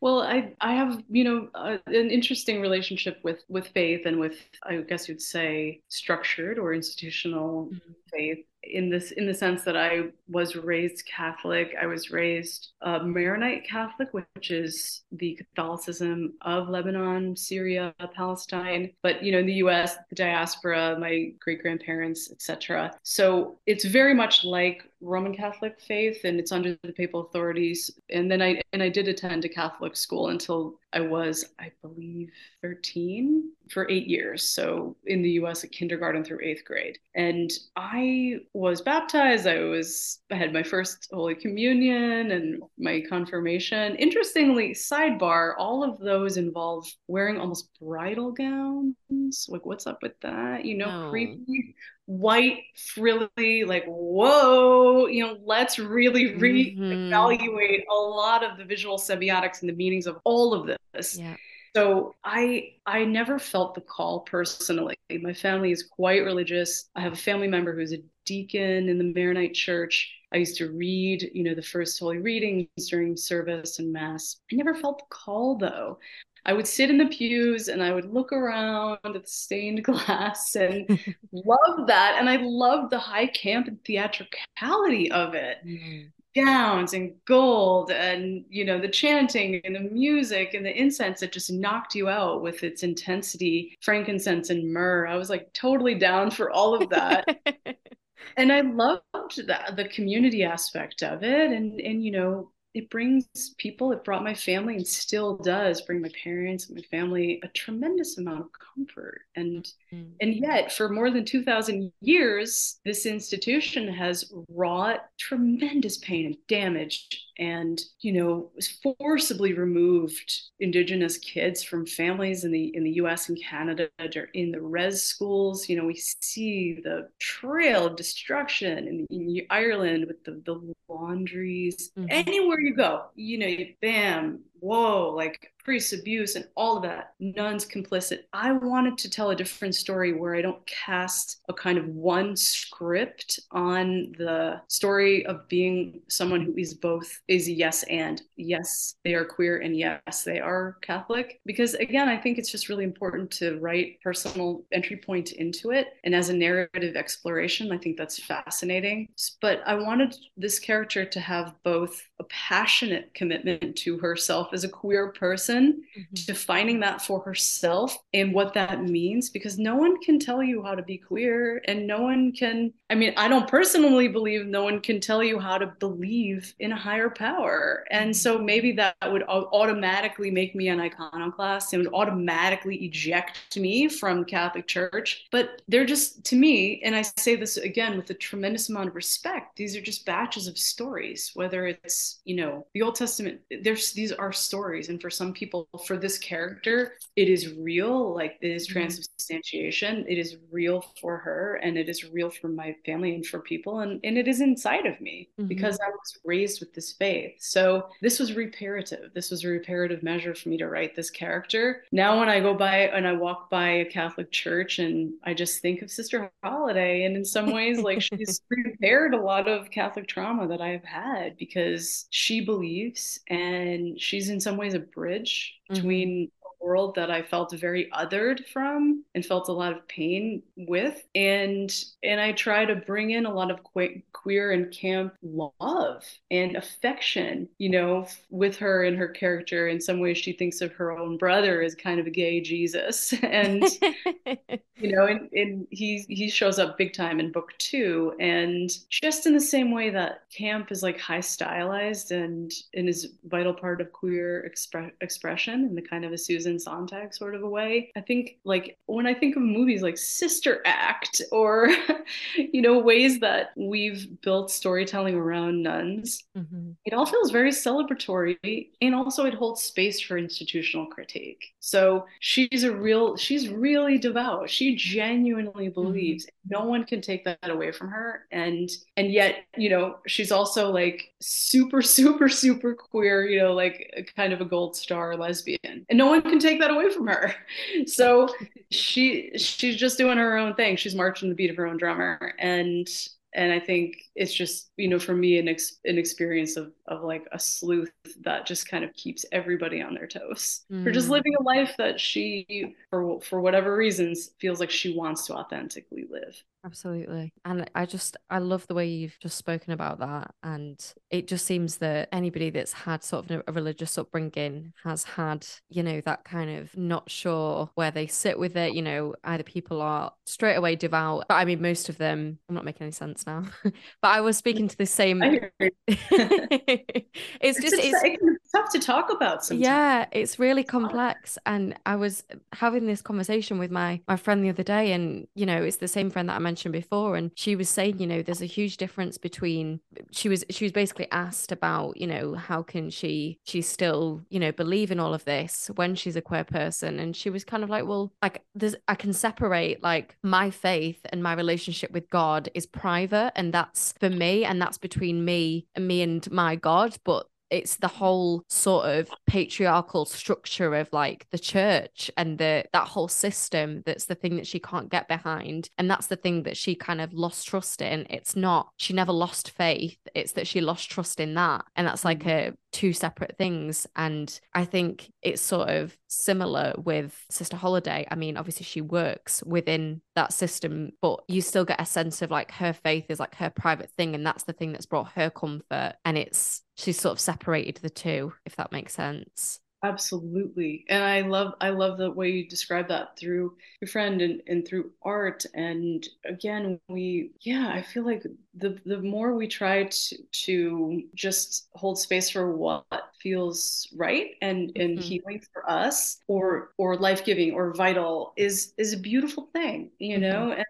[SPEAKER 3] Well i i have you know uh, an interesting relationship with with faith and with i guess you'd say structured or institutional mm-hmm. faith in this in the sense that I was raised Catholic. I was raised uh, Maronite Catholic, which is the Catholicism of Lebanon, Syria, Palestine. But you know, in the U.S., the diaspora, my great grandparents, etc. So it's very much like Roman Catholic faith, and it's under the papal authorities. And then I and I did attend a Catholic school until I was, I believe, 13 for eight years. So in the US, at kindergarten through eighth grade. And I was baptized. I was, I had my first Holy Communion and my confirmation. Interestingly, sidebar, all of those involve wearing almost bridal gowns. Like, what's up with that? You know,
[SPEAKER 1] No.
[SPEAKER 3] creepy white frilly like whoa you know let's really
[SPEAKER 1] Mhm.
[SPEAKER 3] reevaluate a lot of the visual semiotics and the meanings of all of this.
[SPEAKER 1] Yeah.
[SPEAKER 3] so i i never felt the call personally. My family is quite religious. I have a family member who's a deacon in the maronite church. I used to read you know the first holy readings during service and mass. I never felt the call though I would sit in the pews and I would look around at the stained glass and love that. And I loved the high camp and theatricality of it.
[SPEAKER 1] Mm.
[SPEAKER 3] Gowns and gold and you know the chanting and the music and the incense that just knocked you out with its intensity, frankincense and myrrh. I was like totally down for all of that. and I loved that the community aspect of it. And and you know, it brings people, it brought my family and still does bring my parents and my family a tremendous amount of comfort. And
[SPEAKER 1] Mm.
[SPEAKER 3] and yet, for more than 2,000 years, this institution has wrought tremendous pain and damage and, you know, forcibly removed indigenous kids from families in the in the US and Canada to in the res schools. You know, we see the trail of destruction in, in Ireland with the, the laundries.
[SPEAKER 1] Mhm.
[SPEAKER 3] Anywhere you go, you know, you bam, whoa, like priest abuse and all of that, nuns complicit. I wanted to tell a different story where I don't cast a kind of one script on the story of being someone who is both is yes and yes, they are queer and yes, they are Catholic. Because again, I think it's just really important to write personal entry point into it. And as a narrative exploration, I think that's fascinating. But I wanted this character to have both a passionate commitment to herself as a queer person,
[SPEAKER 1] Mhm.
[SPEAKER 3] defining that for herself and what that means, because no one can tell you how to be queer, and no one can. I mean, I don't personally believe no one can tell you how to believe in a higher power. And so maybe that would automatically make me an iconoclast and would automatically eject me from Catholic Church. But they're just, to me, and I say this again with a tremendous amount of respect, these are just batches of stories, whether it's, you know, the Old Testament, there's these are stories. And for some people, for this character, it is real, like it is
[SPEAKER 1] Mhm.
[SPEAKER 3] transubstantiation. It is real for her and it is real for my family and for people. And, and it is inside of me
[SPEAKER 1] Mhm.
[SPEAKER 3] because I was raised with this faith. So this was reparative. This was a reparative measure for me to write this character. Now, when I go by and I walk by a Catholic church and I just think of Sister Holiday, and in some ways, like she's repaired a lot of Catholic trauma that I have had because she believes and she's in some ways a bridge
[SPEAKER 1] Mhm.
[SPEAKER 3] between world that I felt very othered from and felt a lot of pain with. And and I try to bring in a lot of que- queer and camp love and affection you know with her and her character. In some ways she thinks of her own brother as kind of a gay Jesus. And you know and, and he he shows up big time in book two. And just in the same way that camp is like high stylized and and is vital part of queer expre- expression and the kind of a susan sontag sort of a way. I think like when i think of movies like sister act or you know ways that we've built storytelling around nuns
[SPEAKER 1] Mhm.
[SPEAKER 3] it all feels very celebratory and also it holds space for institutional critique. So she's a real she's really devout. She genuinely believes no one can take that away from her and and yet you know she's also like super super super queer you know like kind of a gold star lesbian. And no one can take that away from her. So she she's just doing her own thing. She's marching the beat of her own drummer. And and I think it's just you know for me an ex- an experience of of like a sleuth that just kind of keeps everybody on their toes for just
[SPEAKER 1] Mm.
[SPEAKER 3] living a life that she for for whatever reasons feels like she wants to authentically live.
[SPEAKER 1] Absolutely. And I just, I love the way you've just spoken about that. And it just seems that anybody that's had sort of a religious upbringing has had, you know, that kind of not sure where they sit with it. You know, either people are straight away devout, but I mean, most of them, I'm not making any sense now, but I was speaking to the same.
[SPEAKER 3] it's, just, it's, it's tough to talk about sometimes.
[SPEAKER 1] Yeah, it's really oh. complex. And I was having this conversation with my, my friend the other day, and, you know, it's the same friend that I mentioned before and she was saying you know there's a huge difference between she was she was basically asked about you know how can she she still you know believe in all of this when she's a queer person and she was kind of like well like there's I can separate like my faith and my relationship with God is private and that's for me and that's between me and me and my God but it's the whole sort of patriarchal structure of like the church and the that whole system that's the thing that she can't get behind and that's the thing that she kind of lost trust in it's not she never lost faith it's that she lost trust in that and that's like mm. a two separate things. And I think it's sort of similar with Sister Holiday. I mean, obviously, she works within that system, but you still get a sense of like her faith is like her private thing. And that's the thing that's brought her comfort. And it's, she's sort of separated the two, if that makes sense.
[SPEAKER 3] Absolutely. And I love I love the way you describe that through your friend and, and through art. And again, we yeah, I feel like the the more we try to to just hold space for what feels right and and mm-hmm. healing for us or or life-giving or vital is is a beautiful thing, you mm-hmm. know? And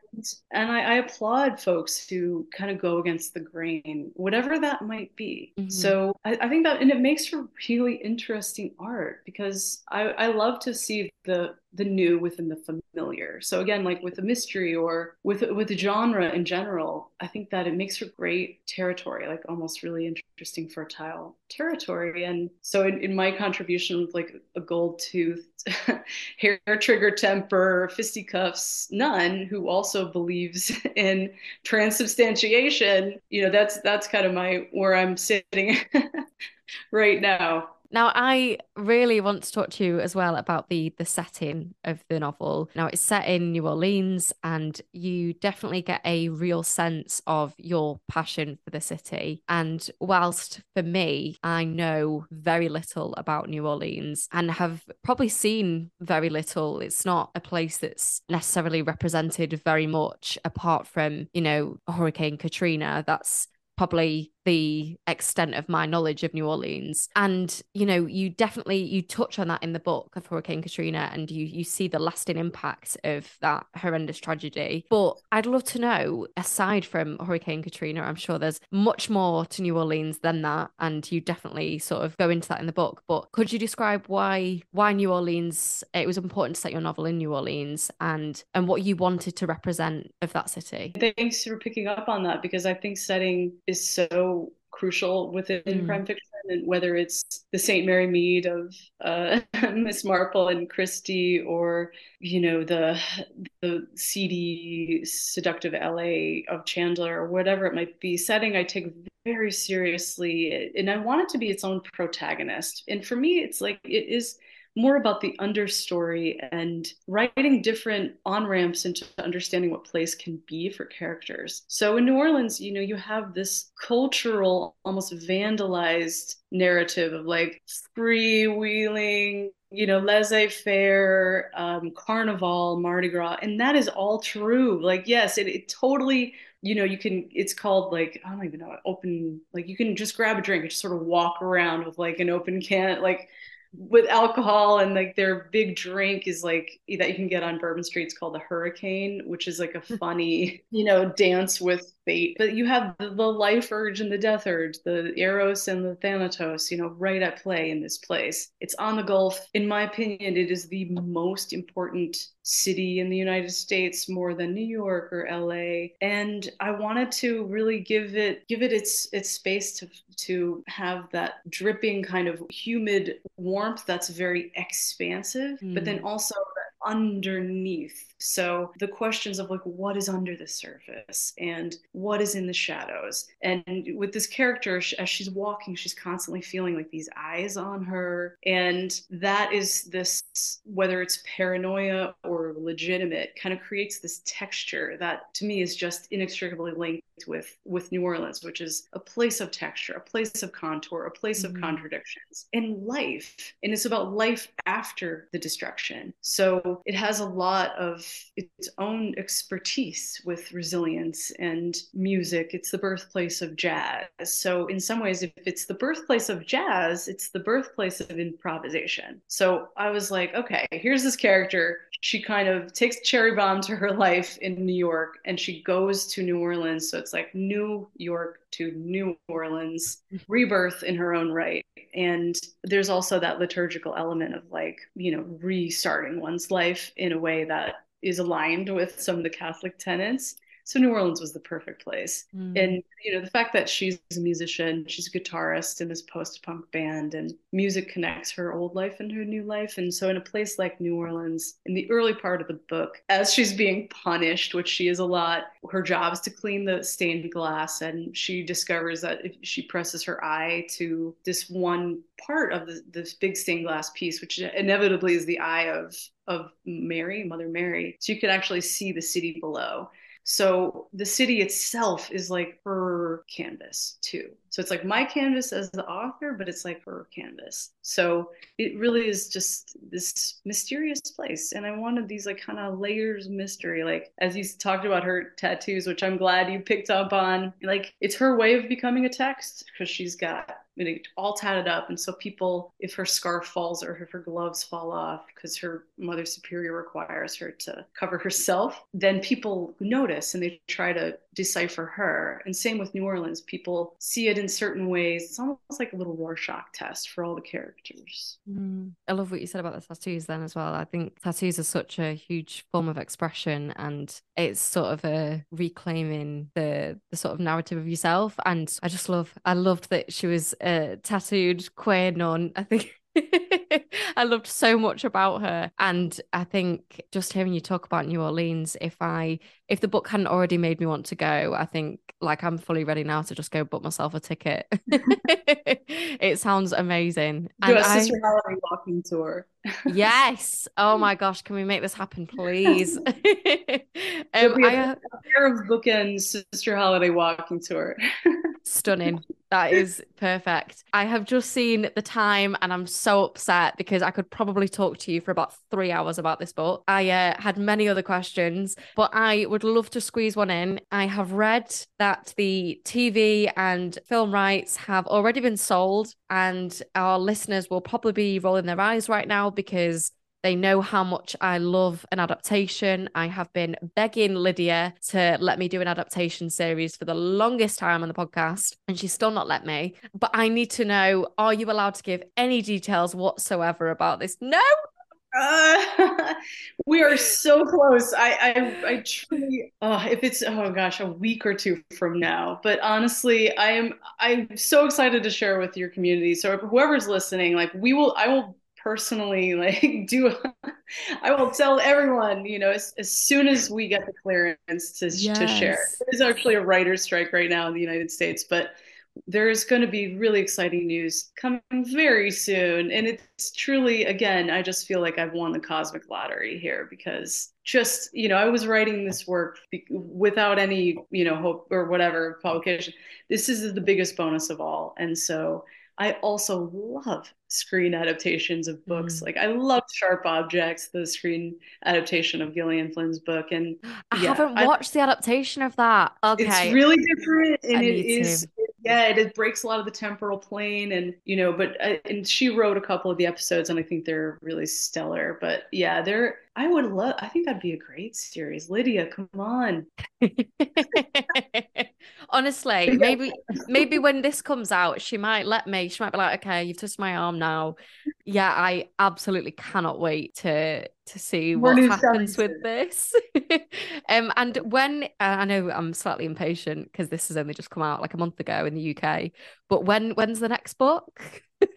[SPEAKER 3] and I, I, applaud folks who kind of go against the grain, whatever that might be. Mm-hmm. So I, I think that and it makes for really interesting art art because I, I love to see the the new within the familiar. So again, like with a mystery or with with the genre in general, I think that it makes for great territory, like almost really interesting fertile territory. And so in, in my contribution with like a gold tooth, hair trigger temper, fisticuffs nun who also believes in transubstantiation, you know, that's that's kind of my where I'm sitting right now.
[SPEAKER 1] Now, I really want to talk to you as well about the the setting of the novel. Now, it's set in New Orleans, and you definitely get a real sense of your passion for the city. And whilst for me, I know very little about New Orleans and have probably seen very little, it's not a place that's necessarily represented very much apart from, you know, Hurricane Katrina. That's probably the extent of my knowledge of New Orleans. And, you know, you definitely you touch on that in the book of Hurricane Katrina and you you see the lasting impact of that horrendous tragedy. But I'd love to know, aside from Hurricane Katrina, I'm sure there's much more to New Orleans than that. And you definitely sort of go into that in the book. But could you describe why why New Orleans it was important to set your novel in New Orleans and and what you wanted to represent of that city?
[SPEAKER 3] Thanks for picking up on that because I think setting is so crucial within mm. crime fiction and whether it's the St. Mary Mead of uh, Miss Marple and Christie or you know the the seedy seductive LA of Chandler or whatever it might be setting I take very seriously and I want it to be its own protagonist and for me it's like it is more about the understory and writing different on ramps into understanding what place can be for characters. So in New Orleans, you know, you have this cultural, almost vandalized narrative of like freewheeling, you know, laissez faire, um, carnival, Mardi Gras. And that is all true. Like, yes, it, it totally you know, you can, it's called like, I don't even know, open, like you can just grab a drink and just sort of walk around with like an open can, like with alcohol and like their big drink is like that you can get on Bourbon Street. It's called the Hurricane, which is like a hmm. funny, you know, dance with fate. But you have the, the life urge and the death urge, the eros and the thanatos, you know, right at play in this place. It's on the Gulf. In my opinion, it is the most important city in the United States more than New York or LA. And I wanted to really give it give it its its space to to have that dripping kind of humid warmth that's very expansive, mm. but then mm. also underneath. So the questions of like what is under the surface and what is in the shadows. And with this character, as she's walking, she's constantly feeling like these eyes on her. And that is this, whether it's paranoia or legitimate, kind of creates this texture that to me is just inextricably linked with with New Orleans, which is a place of texture, a place of contour, a place mm-hmm. of contradictions, and life. And it's about life after the destruction. So it has a lot of its own expertise with resilience and music. It's the birthplace of jazz. So in some ways, if it's the birthplace of jazz, it's the birthplace of improvisation. So I was like, okay, here's this character. She kind of takes cherry bomb to her life in New York and she goes to New Orleans. So it's like New York to New Orleans, mm-hmm. rebirth in her own right. And there's also that liturgical element of like, you know, restarting one's life in a way that is aligned with some of the Catholic tenets. So New Orleans was the perfect place. Mm. And you know, the fact that she's a musician, she's a guitarist in this post-punk band and music connects her old life and her new life. And so in a place like New Orleans, in the early part of the book, as she's being punished, which she is a lot, her job is to clean the stained glass and she discovers that if she presses her eye to this one part of the, this big stained glass piece, which inevitably is the eye of of Mary, Mother Mary, so you could actually see the city below. So the city itself is like her canvas too. So it's like my canvas as the author, but it's like her canvas. So it really is just this mysterious place. And I wanted these like kind of layers of mystery. Like as you talked about her tattoos, which I'm glad you picked up on, like it's her way of becoming a text because she's got all tatted up. And so people, if her scarf falls or if her gloves fall off, because her mother superior requires her to cover herself, then people notice and they try to decipher her. And same with New Orleans, people see it in certain ways. It's almost like a little Rorschach test for all the characters.
[SPEAKER 1] Mm. I love what you said about the tattoos then as well. I think tattoos are such a huge form of expression and it's sort of a reclaiming the the sort of narrative of yourself. And I just love I loved that she was a tattooed queer nun. I think I loved so much about her. And I think just hearing you talk about New Orleans, if I if the book hadn't already made me want to go, I think like I'm fully ready now to just go book myself a ticket. it sounds amazing.
[SPEAKER 3] Do and a Sister I... Holiday walking tour.
[SPEAKER 1] yes. Oh my gosh, can we make this happen, please? um,
[SPEAKER 3] I, a pair of bookends Sister Holiday walking tour.
[SPEAKER 1] Stunning. That is perfect. I have just seen the time and I'm so upset because I could probably talk to you for about three hours about this book. I uh, had many other questions, but I would love to squeeze one in. I have read that the TV and film rights have already been sold, and our listeners will probably be rolling their eyes right now because they know how much I love an adaptation. I have been begging Lydia to let me do an adaptation series for the longest time on the podcast, and she's still not let me. But I need to know are you allowed to give any details whatsoever about this? No,
[SPEAKER 3] uh, we are so close. I, I, I truly, uh, if it's oh gosh, a week or two from now. But honestly, I am, I'm so excited to share with your community. So whoever's listening, like we will, I will personally like do i will tell everyone you know as, as soon as we get the clearance to, yes. to share. There's actually a writer's strike right now in the united states but there's going to be really exciting news coming very soon. And it's truly again i just feel like i've won the cosmic lottery here because just you know i was writing this work without any you know hope or whatever publication. This is the biggest bonus of all. And so I also love screen adaptations of books. Mm. Like I love Sharp Objects, the screen adaptation of Gillian Flynn's book. And
[SPEAKER 1] I yeah, haven't watched I, the adaptation of that. Okay.
[SPEAKER 3] It's really different and it is to. yeah, it, it, breaks a lot of the temporal plane and you know, but uh, and she wrote a couple of the episodes and I think they're really stellar. But yeah, they're I would love I think that'd be a great series. Lydia, come on.
[SPEAKER 1] Honestly, maybe maybe when this comes out, she might let me. She might be like, "Okay, you've touched my arm now." Yeah, I absolutely cannot wait to to see what happens with this. um, and when uh, I know I'm slightly impatient because this has only just come out like a month ago in the UK, but when when's the next book?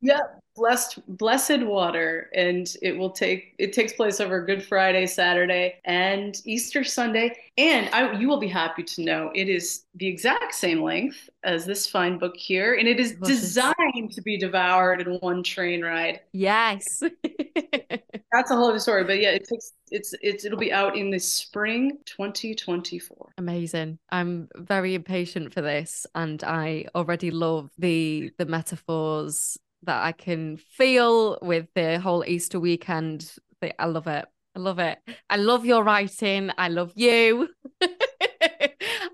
[SPEAKER 3] Yeah, blessed blessed water and it will take it takes place over good friday saturday and easter sunday. And I, you will be happy to know it is the exact same length as this fine book here and it is designed to be devoured in one train ride.
[SPEAKER 1] Yes.
[SPEAKER 3] That's a whole other story but yeah it takes it's it's it'll be out in the spring 2024
[SPEAKER 1] amazing. I'm very impatient for this and i already love the the metaphors that I can feel with the whole Easter weekend. I love it. I love it. I love your writing. I love you.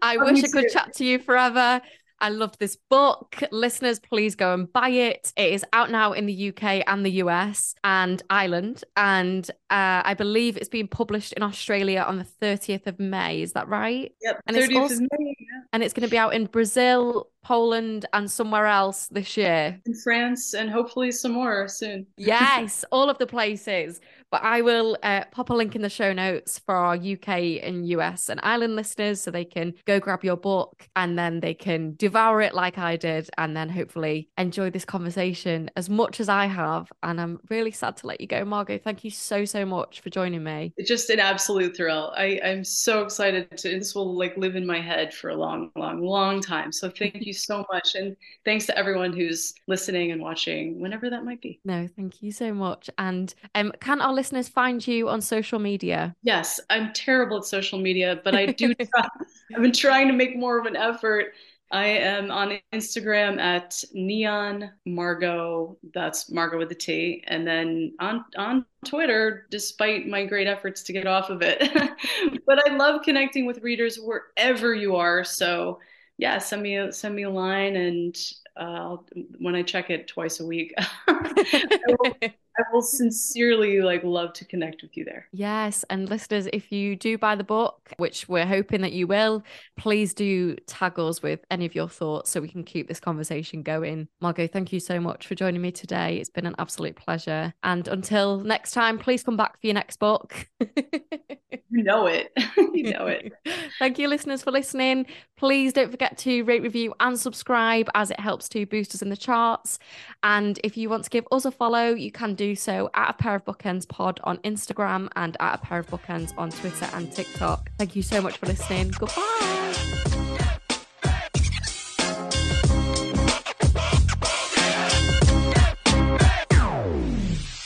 [SPEAKER 1] I oh, wish I could chat to you forever. I love this book. Listeners, please go and buy it. It is out now in the UK and the US and Ireland. And uh, I believe it's being published in Australia on the 30th of May. Is that right?
[SPEAKER 3] Yep.
[SPEAKER 1] And
[SPEAKER 3] 30th it's also, of May. Yeah.
[SPEAKER 1] And it's going to be out in Brazil, Poland, and somewhere else this year.
[SPEAKER 3] In France, and hopefully some more soon.
[SPEAKER 1] yes, all of the places. But I will uh, pop a link in the show notes for our UK and US and Ireland listeners so they can go grab your book and then they can devour it like I did and then hopefully enjoy this conversation as much as I have. And I'm really sad to let you go, Margot. Thank you so, so much for joining me.
[SPEAKER 3] It's just an absolute thrill. I, I'm so excited to, this will like live in my head for a long, long, long time. So thank you so much. And thanks to everyone who's listening and watching whenever that might be.
[SPEAKER 1] No, thank you so much. And um, can our listeners find you on social media?
[SPEAKER 3] Yes, I'm terrible at social media, but I do try. I've been trying to make more of an effort. I am on Instagram at Neon Margot. That's Margot with a T. And then on on Twitter, despite my great efforts to get off of it. but I love connecting with readers wherever you are. So yeah, send me a send me a line and uh, when I check it twice a week, I, I, will, sincerely like love to connect with you there.
[SPEAKER 1] Yes, and listeners, if you do buy the book, which we're hoping that you will, please do tag us with any of your thoughts so we can keep this conversation going. Margot, thank you so much for joining me today. It's been an absolute pleasure. And until next time, please come back for your next book.
[SPEAKER 3] you know it. you know it.
[SPEAKER 1] thank you, listeners, for listening. Please don't forget to rate, review, and subscribe as it helps to boost us in the charts. And if you want to give us a follow, you can do so at a pair of bookends pod on Instagram and at a pair of bookends on Twitter and TikTok. Thank you so much for listening. Goodbye.